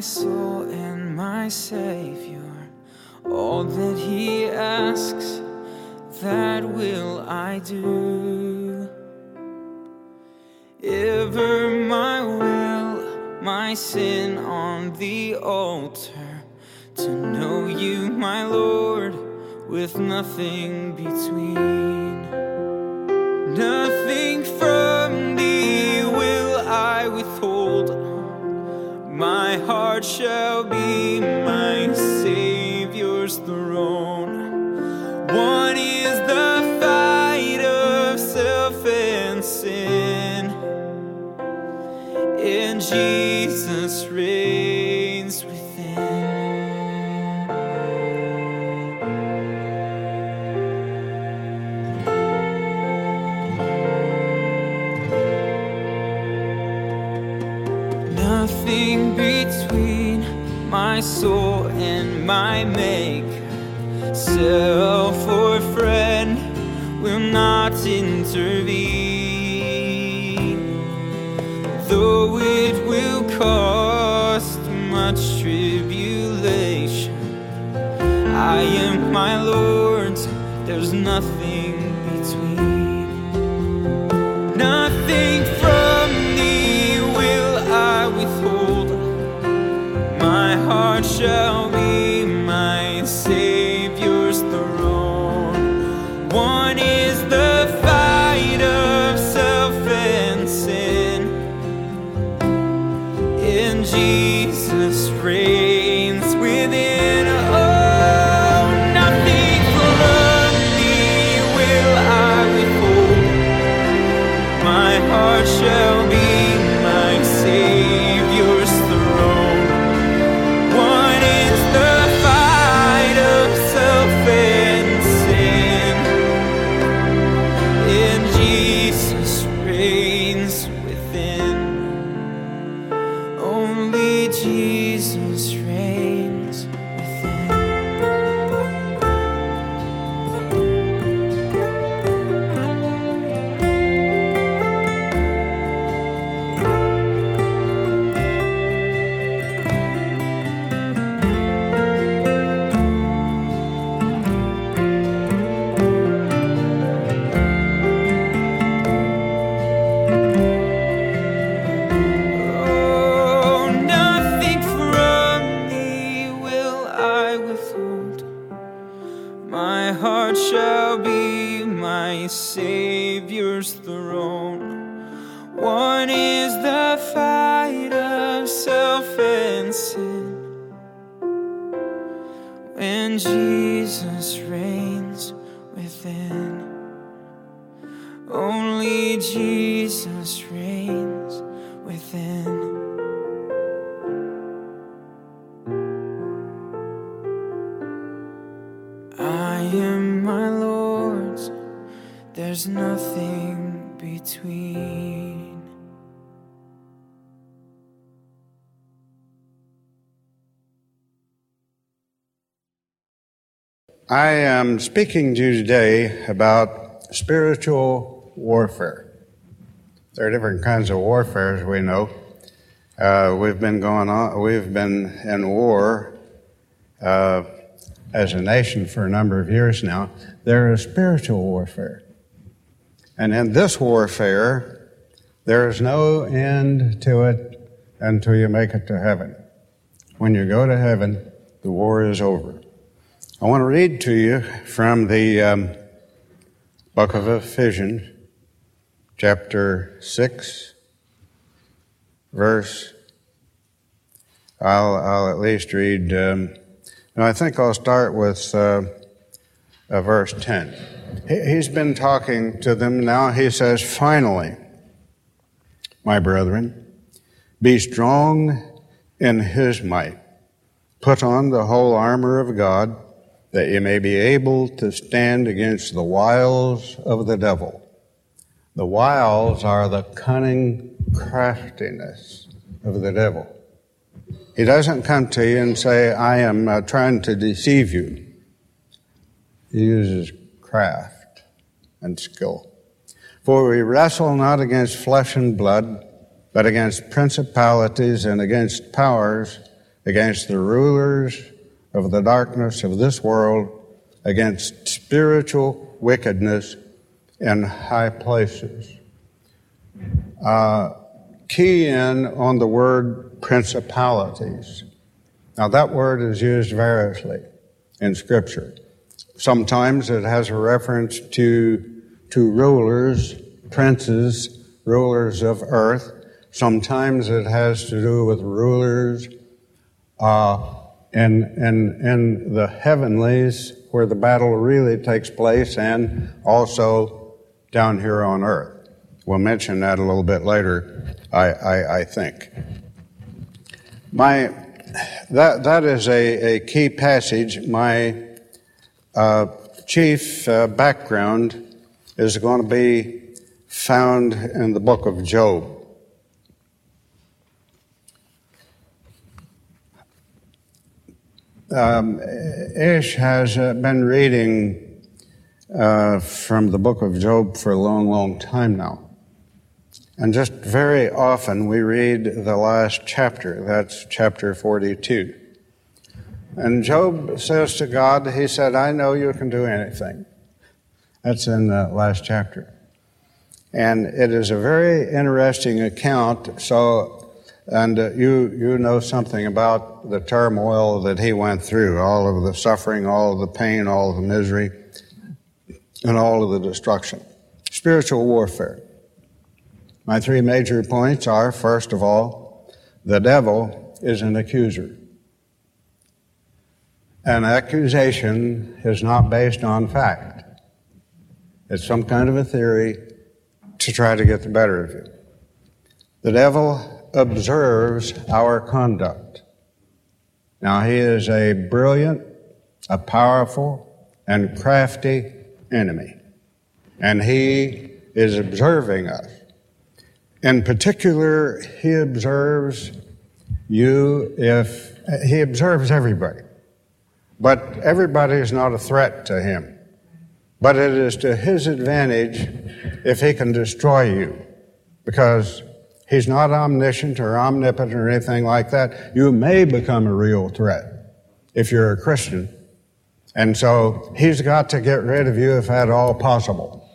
my soul and my Savior. All that He asks, that will I do. Ever my will, my sin on the altar, to know you, my Lord, with nothing between. Nothing shall be my soul and my Maker. Self or friend will not intervene. Though it will cost much tribulation, I am my Lord's, there's nothing Jesus reigns within. I am my Lord's, there's nothing between. I am speaking to you today about spiritual warfare. There are different kinds of warfare, as we know. Uh, we've been going on, we've been in war uh, as a nation for a number of years now. There is spiritual warfare. And in this warfare, there is no end to it until you make it to heaven. When you go to heaven, the war is over. I want to read to you from the um, book of Ephesians, chapter 6, verse. I'll, I'll at least read, um, no, I think I'll start with uh, uh, verse 10. He, he's been talking to them now. He says, Finally, my brethren, be strong in his might. Put on the whole armor of God that you may be able to stand against the wiles of the devil. The wiles are the cunning craftiness of the devil. He doesn't come to you and say, I am uh, trying to deceive you. He uses craft and skill. For we wrestle not against flesh and blood, but against principalities and against powers, against the rulers of the darkness of this world, against spiritual wickedness in high places. Uh, key in on the word principalities. Now, that word is used variously in Scripture. Sometimes it has a reference to, to rulers, princes, rulers of earth. Sometimes it has to do with rulers uh, in, in, in the heavenlies where the battle really takes place and also down here on earth. We'll mention that a little bit later, I, I, I think. My, that, that is a, a key passage. My uh, chief uh, background is going to be found in the book of Job. Um, Ish has uh, been reading uh, from the book of Job for a long, long time now. And just very often we read the last chapter. That's chapter 42. And Job says to God, He said, I know you can do anything. That's in the last chapter. And it is a very interesting account. So and uh, you, you know something about the turmoil that he went through, all of the suffering, all of the pain, all of the misery, and all of the destruction. Spiritual warfare. My three major points are first of all, the devil is an accuser. An accusation is not based on fact. It's some kind of a theory to try to get the better of you. The devil observes our conduct. Now, he is a brilliant, a powerful, and crafty enemy. And he is observing us. In particular, he observes you if he observes everybody. But everybody is not a threat to him. But it is to his advantage if he can destroy you because He's not omniscient or omnipotent or anything like that. You may become a real threat if you're a Christian. And so he's got to get rid of you if at all possible.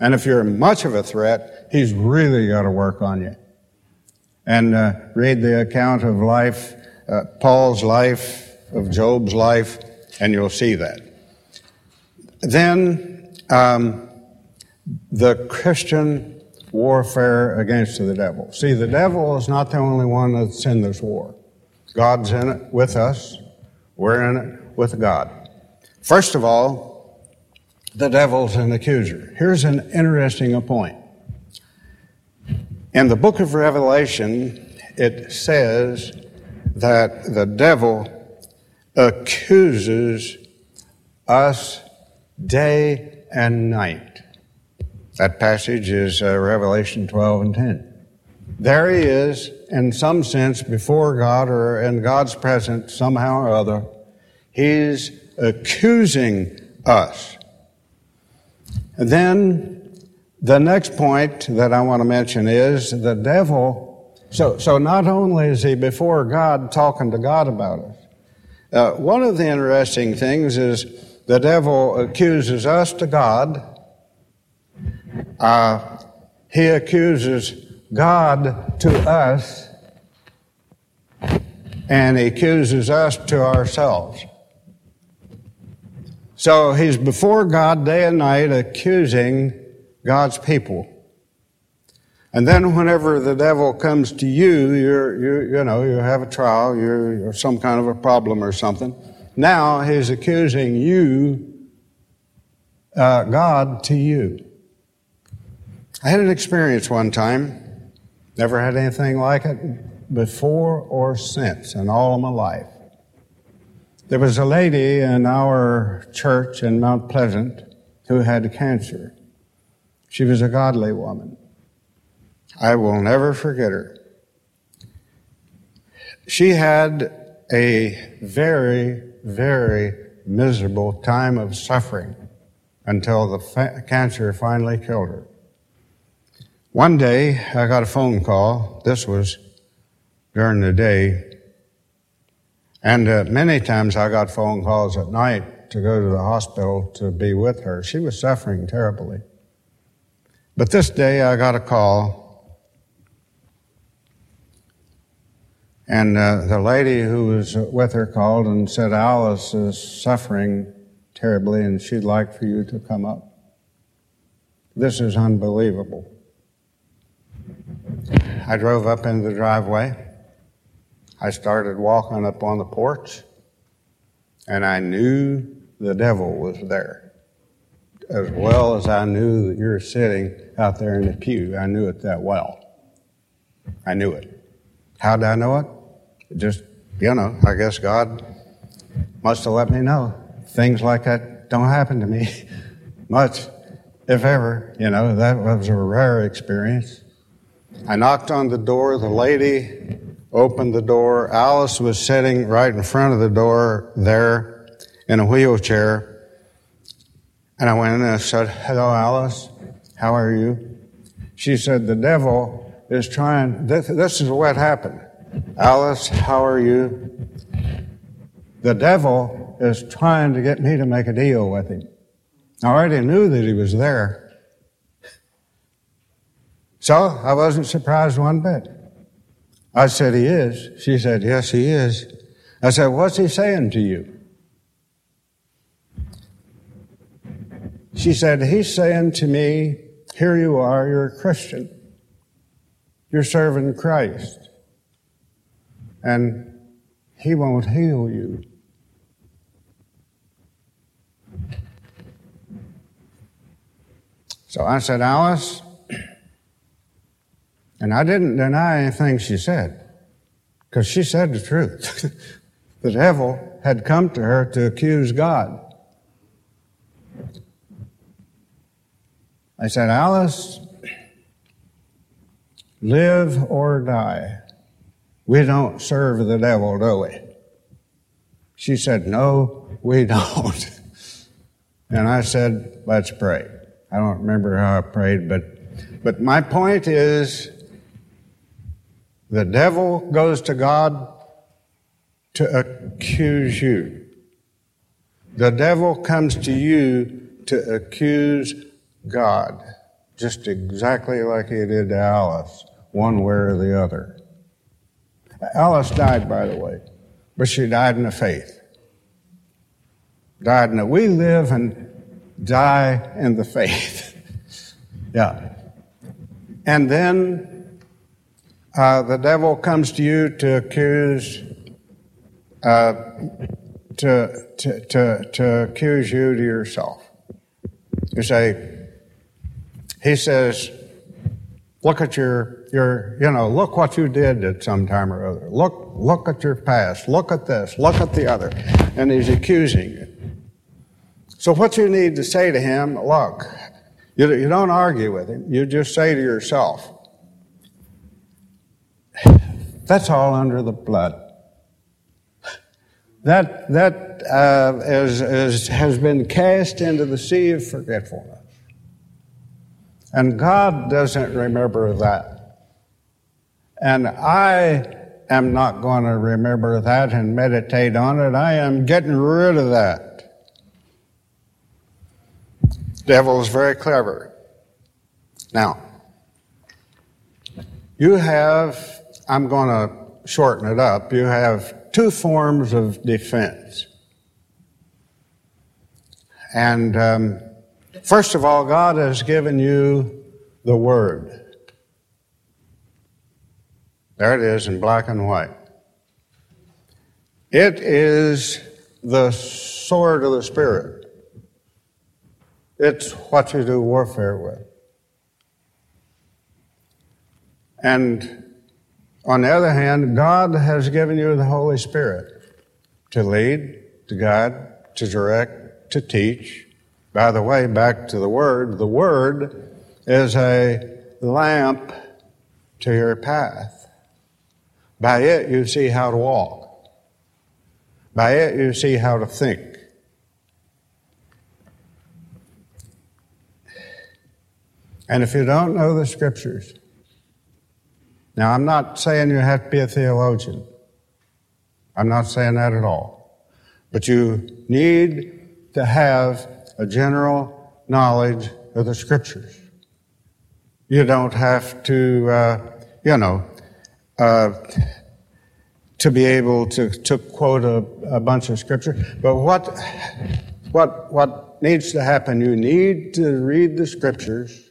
And if you're much of a threat, he's really got to work on you. And uh, read the account of life, uh, Paul's life, of Job's life, and you'll see that. Then um, the Christian warfare against the devil. See, the devil is not the only one that's in this war. God's in it with us. We're in it with God. First of all, the devil's an accuser. Here's an interesting point. In the book of Revelation, it says that the devil accuses us day and night. That passage is uh, Revelation 12 and 10. There he is, in some sense, before God or in God's presence somehow or other. He's accusing us. And then the next point that I want to mention is the devil. So, so not only is he before God talking to God about us, uh, one of the interesting things is the devil accuses us to God uh, he accuses God to us, and he accuses us to ourselves. So he's before God day and night accusing God's people. And then whenever the devil comes to you, you're, you, you know, you have a trial, you're, you're some kind of a problem or something. Now he's accusing you, uh, God to you. I had an experience one time, never had anything like it before or since in all of my life. There was a lady in our church in Mount Pleasant who had cancer. She was a godly woman. I will never forget her. She had a very, very miserable time of suffering until the fa- cancer finally killed her. One day, I got a phone call. This was during the day. And uh, many times I got phone calls at night to go to the hospital to be with her. She was suffering terribly. But this day I got a call, and uh, the lady who was with her called and said, Alice is suffering terribly, and she'd like for you to come up. This is unbelievable. I drove up into the driveway. I started walking up on the porch, and I knew the devil was there. As well as I knew that you're sitting out there in the pew. I knew it that well. I knew it. How did I know it? Just, you know, I guess God must have let me know. Things like that don't happen to me much, if ever. You know, that was a rare experience. I knocked on the door. The lady opened the door. Alice was sitting right in front of the door there in a wheelchair. And I went in and I said, Hello, Alice. How are you? She said, The devil is trying, this, this is what happened. Alice, how are you? The devil is trying to get me to make a deal with him. I already knew that he was there. So I wasn't surprised one bit. I said, He is. She said, Yes, He is. I said, What's He saying to you? She said, He's saying to me, Here you are, you're a Christian. You're serving Christ. And He won't heal you. So I said, Alice, and I didn't deny anything she said, because she said the truth. the devil had come to her to accuse God. I said, Alice, live or die. We don't serve the devil, do we? She said, No, we don't. and I said, Let's pray. I don't remember how I prayed, but, but my point is the devil goes to God to accuse you. The devil comes to you to accuse God, just exactly like he did to Alice, one way or the other. Alice died, by the way, but she died in the faith. Died in the, we live and die in the faith. yeah. And then uh, the devil comes to you to accuse, uh, to, to, to, to accuse you to yourself. You say, he says, look at your, your, you know, look what you did at some time or other. Look, look at your past. Look at this. Look at the other. And he's accusing you. So what you need to say to him, look, you, you don't argue with him. You just say to yourself, that's all under the blood. That, that uh, is, is, has been cast into the sea of forgetfulness. And God doesn't remember that. And I am not going to remember that and meditate on it. I am getting rid of that. Devil is very clever. Now, you have I'm going to shorten it up. You have two forms of defense. And um, first of all, God has given you the Word. There it is in black and white. It is the sword of the Spirit. It's what you do warfare with. And on the other hand, God has given you the Holy Spirit to lead, to guide, to direct, to teach. By the way, back to the Word, the Word is a lamp to your path. By it, you see how to walk. By it, you see how to think. And if you don't know the scriptures, now I'm not saying you have to be a theologian. I'm not saying that at all. But you need to have a general knowledge of the scriptures. You don't have to, uh, you know, uh, to be able to, to quote a, a bunch of scripture. But what, what, what needs to happen, you need to read the scriptures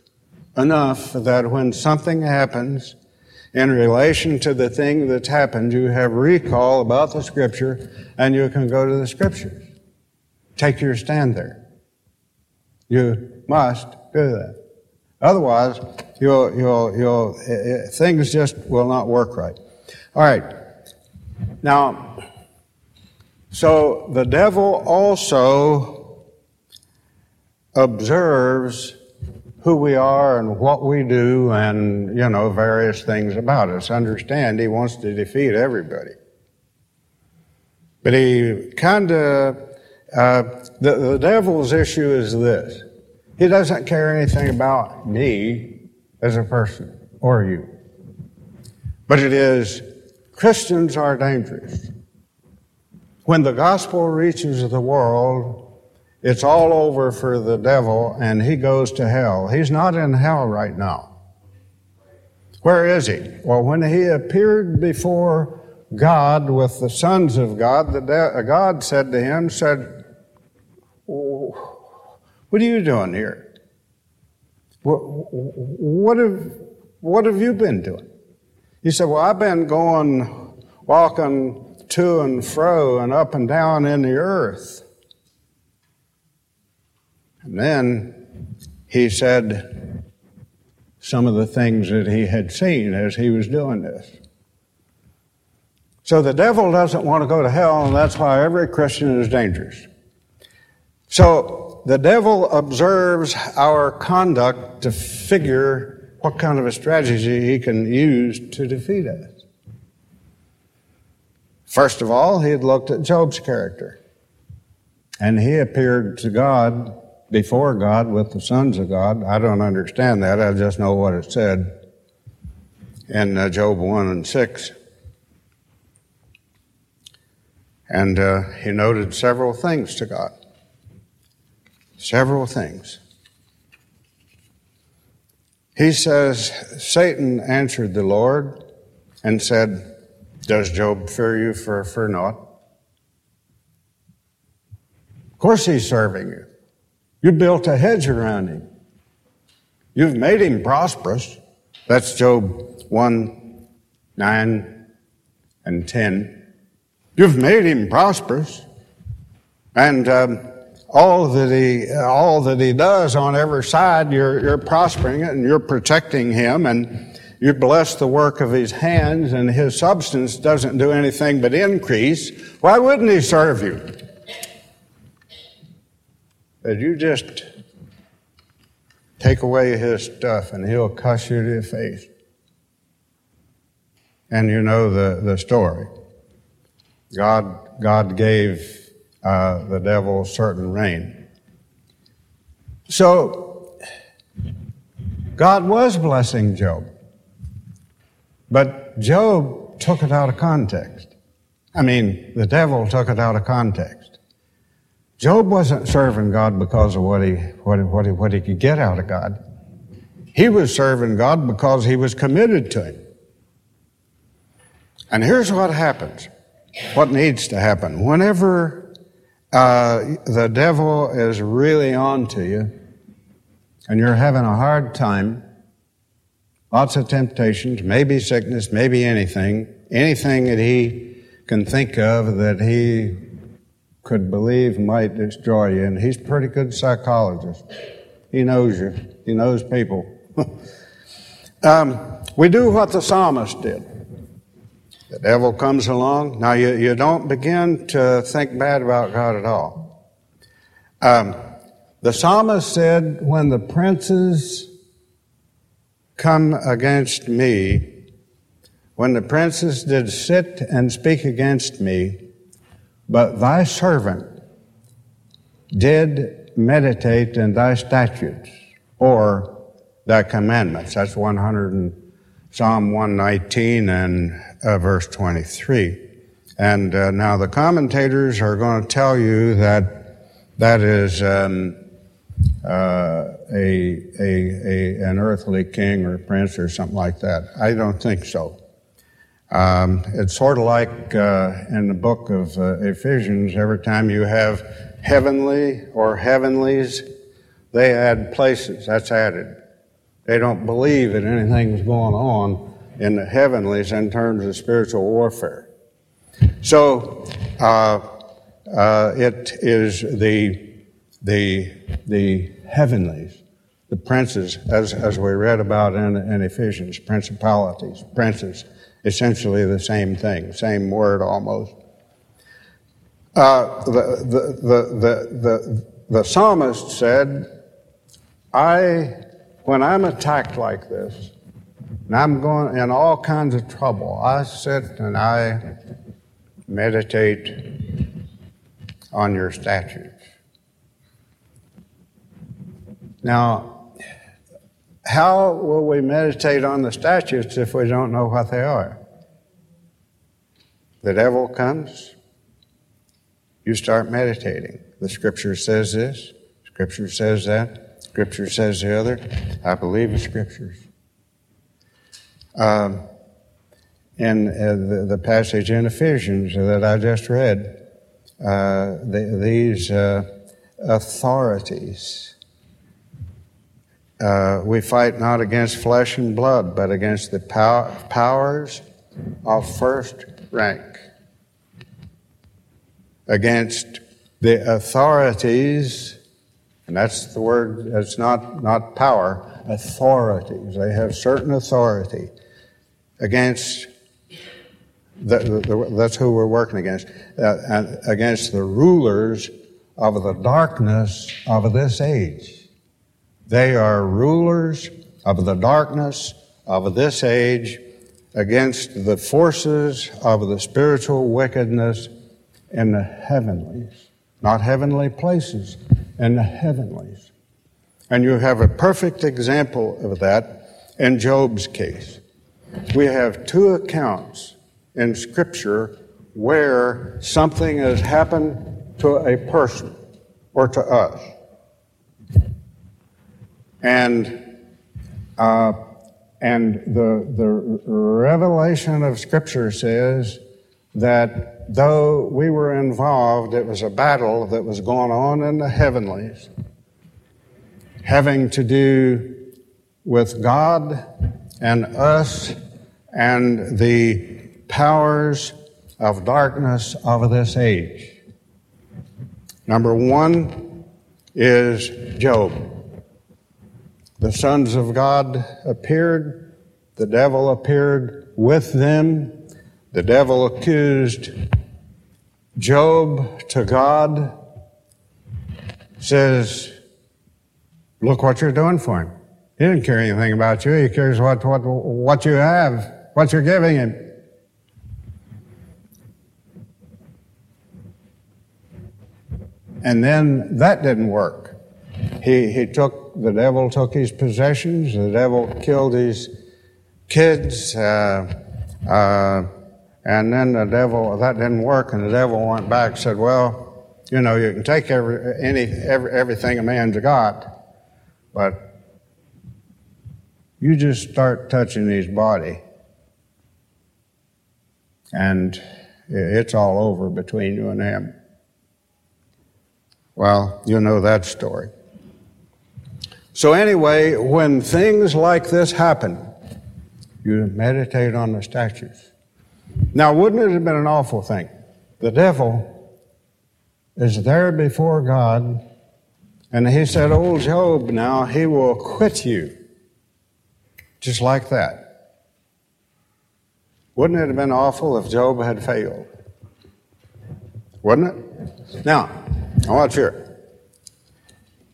enough that when something happens in relation to the thing that's happened, you have recall about the scripture and you can go to the scriptures. Take your stand there. You must do that. Otherwise, you'll, you'll, you'll, things just will not work right. All right. Now, so the devil also observes who we are and what we do and, you know, various things about us. Understand, he wants to defeat everybody. But he kind of, uh, the, the devil's issue is this. He doesn't care anything about me as a person or you. But it is Christians are dangerous. When the gospel reaches the world, it's all over for the devil and he goes to hell. He's not in hell right now. Where is he? Well, when he appeared before God with the sons of God, the de- God said to him, said, what are you doing here? What, what, have, what have you been doing? He said, Well, I've been going, walking to and fro and up and down in the earth. And then he said some of the things that he had seen as he was doing this. So the devil doesn't want to go to hell, and that's why every Christian is dangerous. So the devil observes our conduct to figure what kind of a strategy he can use to defeat us. First of all, he had looked at Job's character. And he appeared to God, before God, with the sons of God. I don't understand that. I just know what it said in uh, Job 1 and 6. And uh, he noted several things to God. Several things. He says, Satan answered the Lord and said, Does Job fear you for, for naught? Of course he's serving you. You built a hedge around him. You've made him prosperous. That's Job 1, 9, and 10. You've made him prosperous. And um, all that he all that he does on every side you're you're prospering it and you're protecting him and you bless the work of his hands and his substance doesn't do anything but increase why wouldn't he serve you but you just take away his stuff and he'll cuss you to your face and you know the, the story god god gave uh, the devil certain reign. So, God was blessing Job, but Job took it out of context. I mean, the devil took it out of context. Job wasn't serving God because of what he, what, what, he, what he could get out of God. He was serving God because he was committed to Him. And here's what happens what needs to happen. Whenever uh, the devil is really on to you and you're having a hard time, lots of temptations, maybe sickness, maybe anything, anything that he can think of that he could believe might destroy you. And he's a pretty good psychologist. He knows you. He knows people. um, we do what the psalmist did. The devil comes along. Now, you, you don't begin to think bad about God at all. Um, the psalmist said, When the princes come against me, when the princes did sit and speak against me, but thy servant did meditate in thy statutes, or thy commandments. That's 100 and Psalm 119 and uh, verse 23. And uh, now the commentators are going to tell you that that is um, uh, a, a, a, an earthly king or prince or something like that. I don't think so. Um, it's sort of like uh, in the book of uh, Ephesians, every time you have heavenly or heavenlies, they add places. That's added. They don't believe that anything's going on in the heavenlies in terms of spiritual warfare. So uh, uh, it is the the the heavenlies, the princes, as as we read about in, in Ephesians, principalities, princes, essentially the same thing, same word almost. Uh, the, the, the, the, the, the psalmist said, I, when I'm attacked like this, and I'm going in all kinds of trouble, I sit and I meditate on your statutes. Now, how will we meditate on the statutes if we don't know what they are? The devil comes, you start meditating. The scripture says this, scripture says that, scripture says the other. I believe the scriptures. Um, in uh, the, the, passage in Ephesians that I just read, uh, the, these uh, authorities. Uh, we fight not against flesh and blood, but against the pow- powers of first rank, against the authorities, and that's the word, it's not, not power, authorities. They have certain authority against the, the, that's who we're working against, uh, against the rulers of the darkness of this age. They are rulers of the darkness of this age against the forces of the spiritual wickedness in the heavenlies, not heavenly places, in the heavenlies. And you have a perfect example of that in Job's case. We have two accounts in Scripture where something has happened to a person or to us. And, uh, and the, the revelation of Scripture says that though we were involved, it was a battle that was going on in the heavenlies, having to do with God and us and the powers of darkness of this age. Number one is Job. The sons of God appeared, the devil appeared with them. The devil accused Job to God, says, Look what you're doing for him. He didn't care anything about you. He cares what, what, what you have, what you're giving him. And then that didn't work. He, he took, the devil took his possessions, the devil killed his kids, uh, uh, and then the devil, that didn't work, and the devil went back and said, Well, you know, you can take every, any, every, everything a man's got, but you just start touching his body, and it's all over between you and him. Well, you know that story. So, anyway, when things like this happen, you meditate on the statutes. Now, wouldn't it have been an awful thing? The devil is there before God, and he said, Old Job, now he will quit you. Just like that. Wouldn't it have been awful if Job had failed? Wouldn't it? Now, I want you here.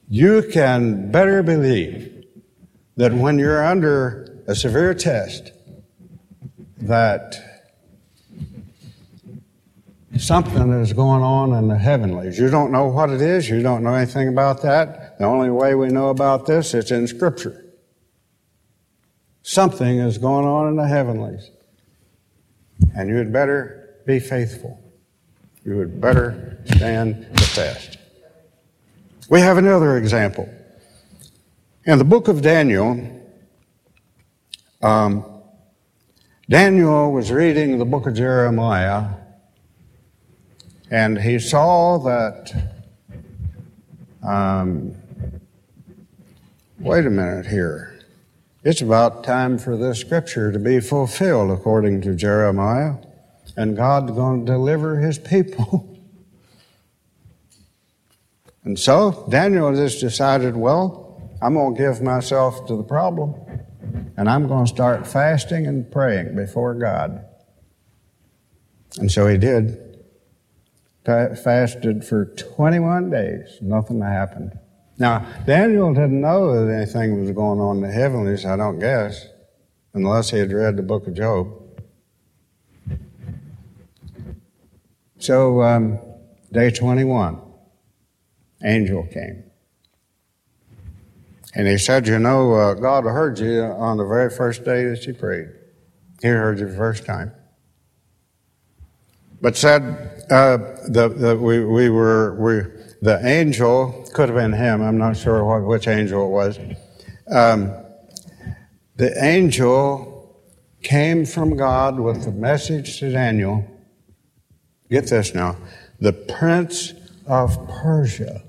You can better believe that when you're under a severe test, that something is going on in the heavenlies. You don't know what it is. You don't know anything about that. The only way we know about this is in Scripture. something is going on in the heavenlies. And you had better be faithful. You had better stand the test. We have another example. In the book of Daniel, um, Daniel was reading the book of Jeremiah, and he saw that. Um, wait a minute here. It's about time for this scripture to be fulfilled according to Jeremiah, and God's going to deliver his people. and so Daniel just decided, well, I'm going to give myself to the problem, and I'm going to start fasting and praying before God. And so he did. Fasted for 21 days. Nothing happened. Now, Daniel didn't know that anything was going on in the heavenlies, I don't guess, unless he had read the book of Job. So, um, day 21, angel came. And he said, You know, uh, God heard you on the very first day that you prayed. He heard you the first time. But said, uh, the, the, we, we were, we, the angel, could have been him, I'm not sure what, which angel it was. Um, the angel came from God with the message to Daniel. Get this now. The prince of Persia,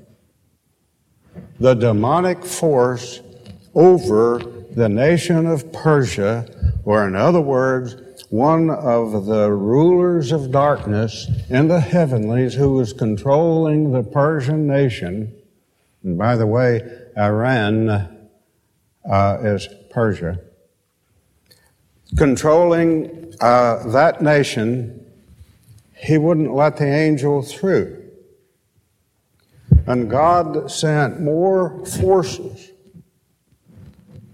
the demonic force over the nation of Persia, or in other words, one of the rulers of darkness in the heavenlies who was controlling the Persian nation. And by the way, Iran uh, is Persia. Controlling uh, that nation, he wouldn't let the angel through. And God sent more forces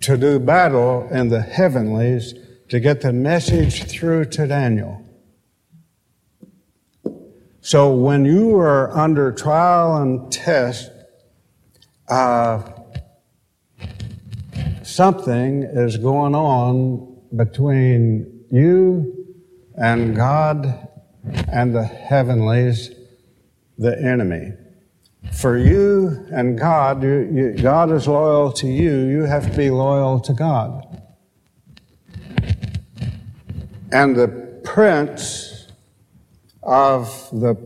to do battle in the heavenlies to get the message through to Daniel. So when you are under trial and test, uh, something is going on between you and God and the heavenlies, the enemy. For you and God, you, you, God is loyal to you, you have to be loyal to God. And the prince of the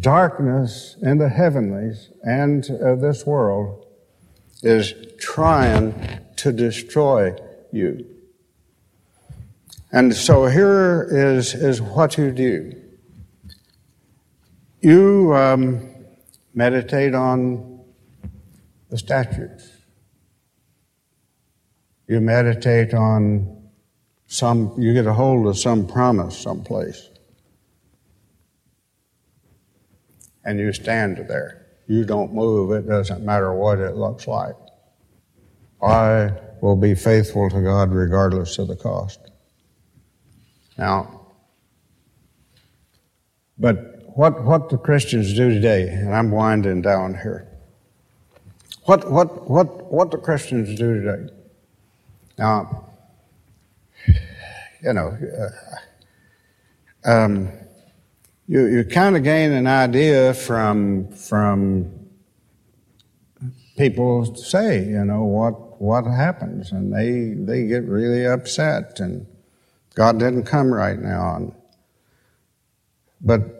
darkness in the heavenlies and uh, this world is trying to destroy you. And so here is, is what you do. You um, meditate on the statutes. You meditate on some, you get a hold of some promise someplace. And you stand there. You don't move. It doesn't matter what it looks like. I will be faithful to God regardless of the cost. Now, but what, what the Christians do today, and I'm winding down here. What, what, what, what the Christians do today. Now, you know, uh, um, you, you kind of gain an idea from, from people say, you know, what, what happens. And they, they get really upset and God didn't come right now. And, but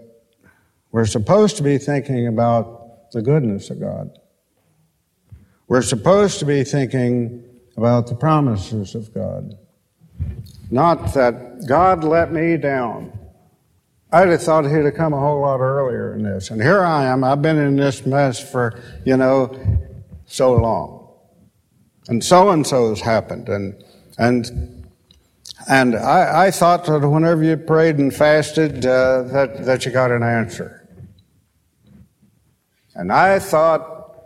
we're supposed to be thinking about the goodness of God. We're supposed to be thinking about the promises of God. Not that God let me down. I'd have thought he'd have come a whole lot earlier in this. And here I am. I've been in this mess for, you know, so long. And so and so has happened. And, and, and I, I thought that whenever you prayed and fasted, uh, that, that you got an answer. And I thought,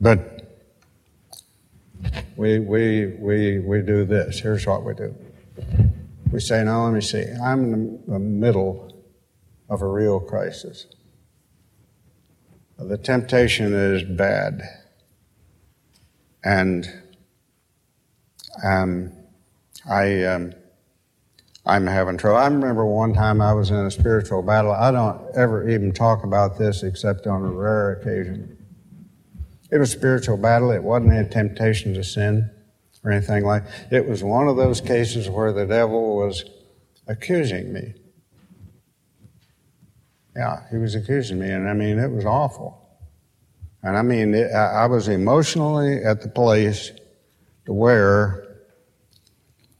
but we, we, we, we do this. Here's what we do. We say, now let me see. I'm in the middle of a real crisis. The temptation is bad. and um, I, um, I'm having trouble. I remember one time I was in a spiritual battle. I don't ever even talk about this except on a rare occasion. It was a spiritual battle. It wasn't a temptation to sin or anything like. It was one of those cases where the devil was accusing me. Yeah, he was accusing me, and I mean it was awful. And I mean, it, I was emotionally at the place to where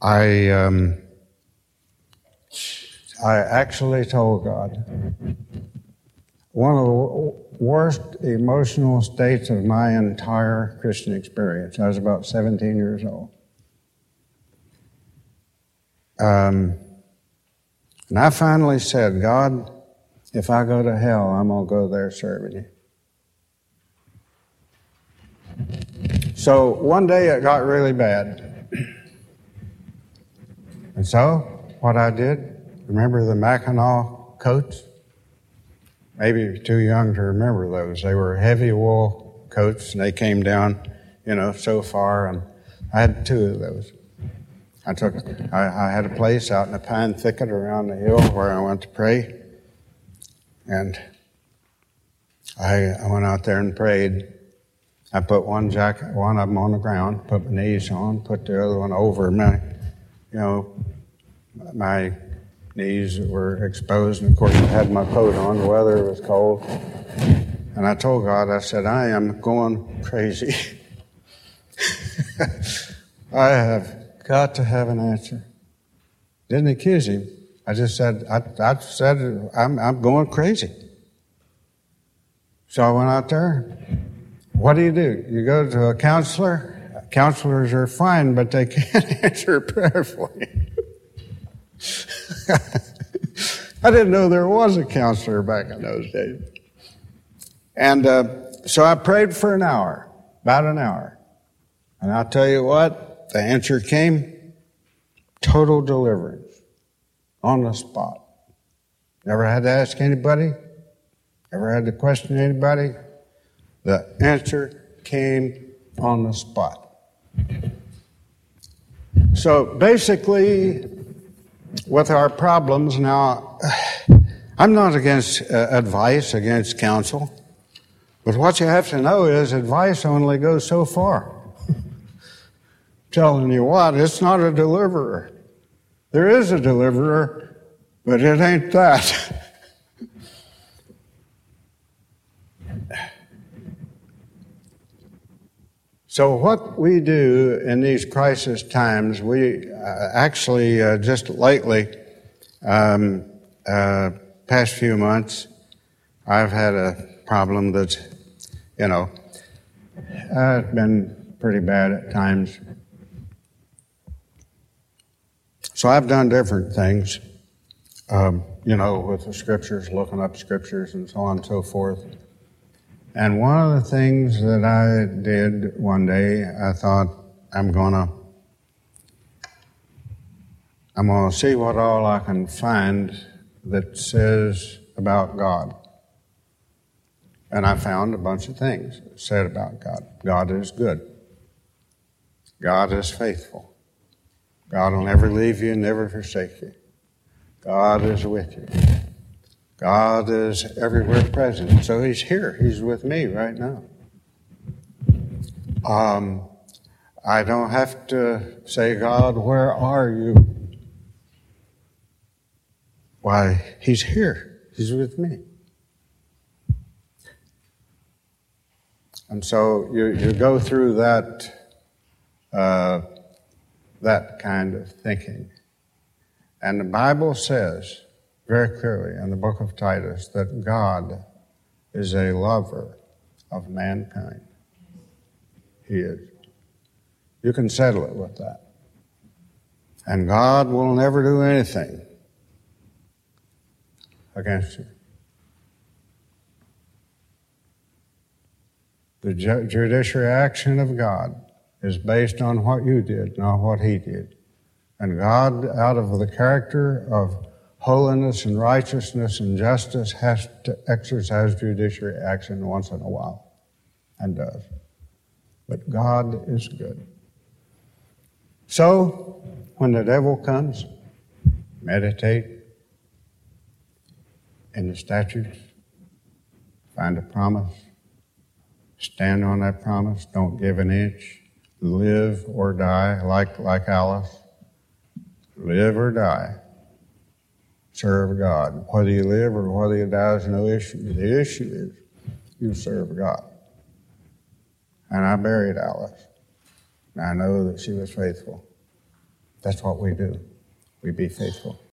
I, um, I actually told God one of the worst emotional states of my entire Christian experience. I was about 17 years old. Um, and I finally said, God, if I go to hell, I'm going to go there serving you. So one day it got really bad. And so what I did, remember the Mackinaw coats? Maybe you're too young to remember those. They were heavy wool coats and they came down, you know, so far and I had two of those. I took, I, I had a place out in a pine thicket around the hill where I went to pray. And I, I went out there and prayed. I put one jacket, one of them on the ground, put my knees on, put the other one over my, you know, my knees that were exposed. And of course, I had my coat on. The weather was cold. And I told God, I said, I am going crazy. I have got to have an answer. Didn't accuse him. I just said, I, I said, I'm, I'm going crazy. So I went out there what do you do? You go to a counselor. Counselors are fine, but they can't answer prayer for you. I didn't know there was a counselor back in those days. And uh, so I prayed for an hour, about an hour. And I'll tell you what, the answer came total deliverance on the spot. Never had to ask anybody, never had to question anybody. The answer came on the spot. So basically, with our problems now, I'm not against uh, advice, against counsel, but what you have to know is advice only goes so far. Telling you what, it's not a deliverer. There is a deliverer, but it ain't that. So, what we do in these crisis times, we uh, actually uh, just lately, um, uh, past few months, I've had a problem that's, you know, uh, it's been pretty bad at times. So, I've done different things, um, you know, with the scriptures, looking up scriptures and so on and so forth. And one of the things that I did one day, I thought, I'm gonna, I'm gonna see what all I can find that says about God. And I found a bunch of things said about God. God is good. God is faithful. God will never leave you, and never forsake you. God is with you. God is everywhere present. So He's here. He's with me right now. Um, I don't have to say, God, where are you? Why, He's here. He's with me. And so you, you go through that, uh, that kind of thinking. And the Bible says, very clearly in the book of Titus that God is a lover of mankind. He is. You can settle it with that. And God will never do anything against you. The judiciary action of God is based on what you did, not what He did. And God, out of the character of holiness and righteousness and justice has to exercise judiciary action once in a while and does. but God is good. So, when the devil comes, meditate in the statutes, find a promise, stand on that promise, don't give an inch, live or die, like, like Alice. Live or die. Serve God. Whether you live or whether you die is no issue. The issue is you serve God. And I buried Alice. And I know that she was faithful. That's what we do. We be faithful.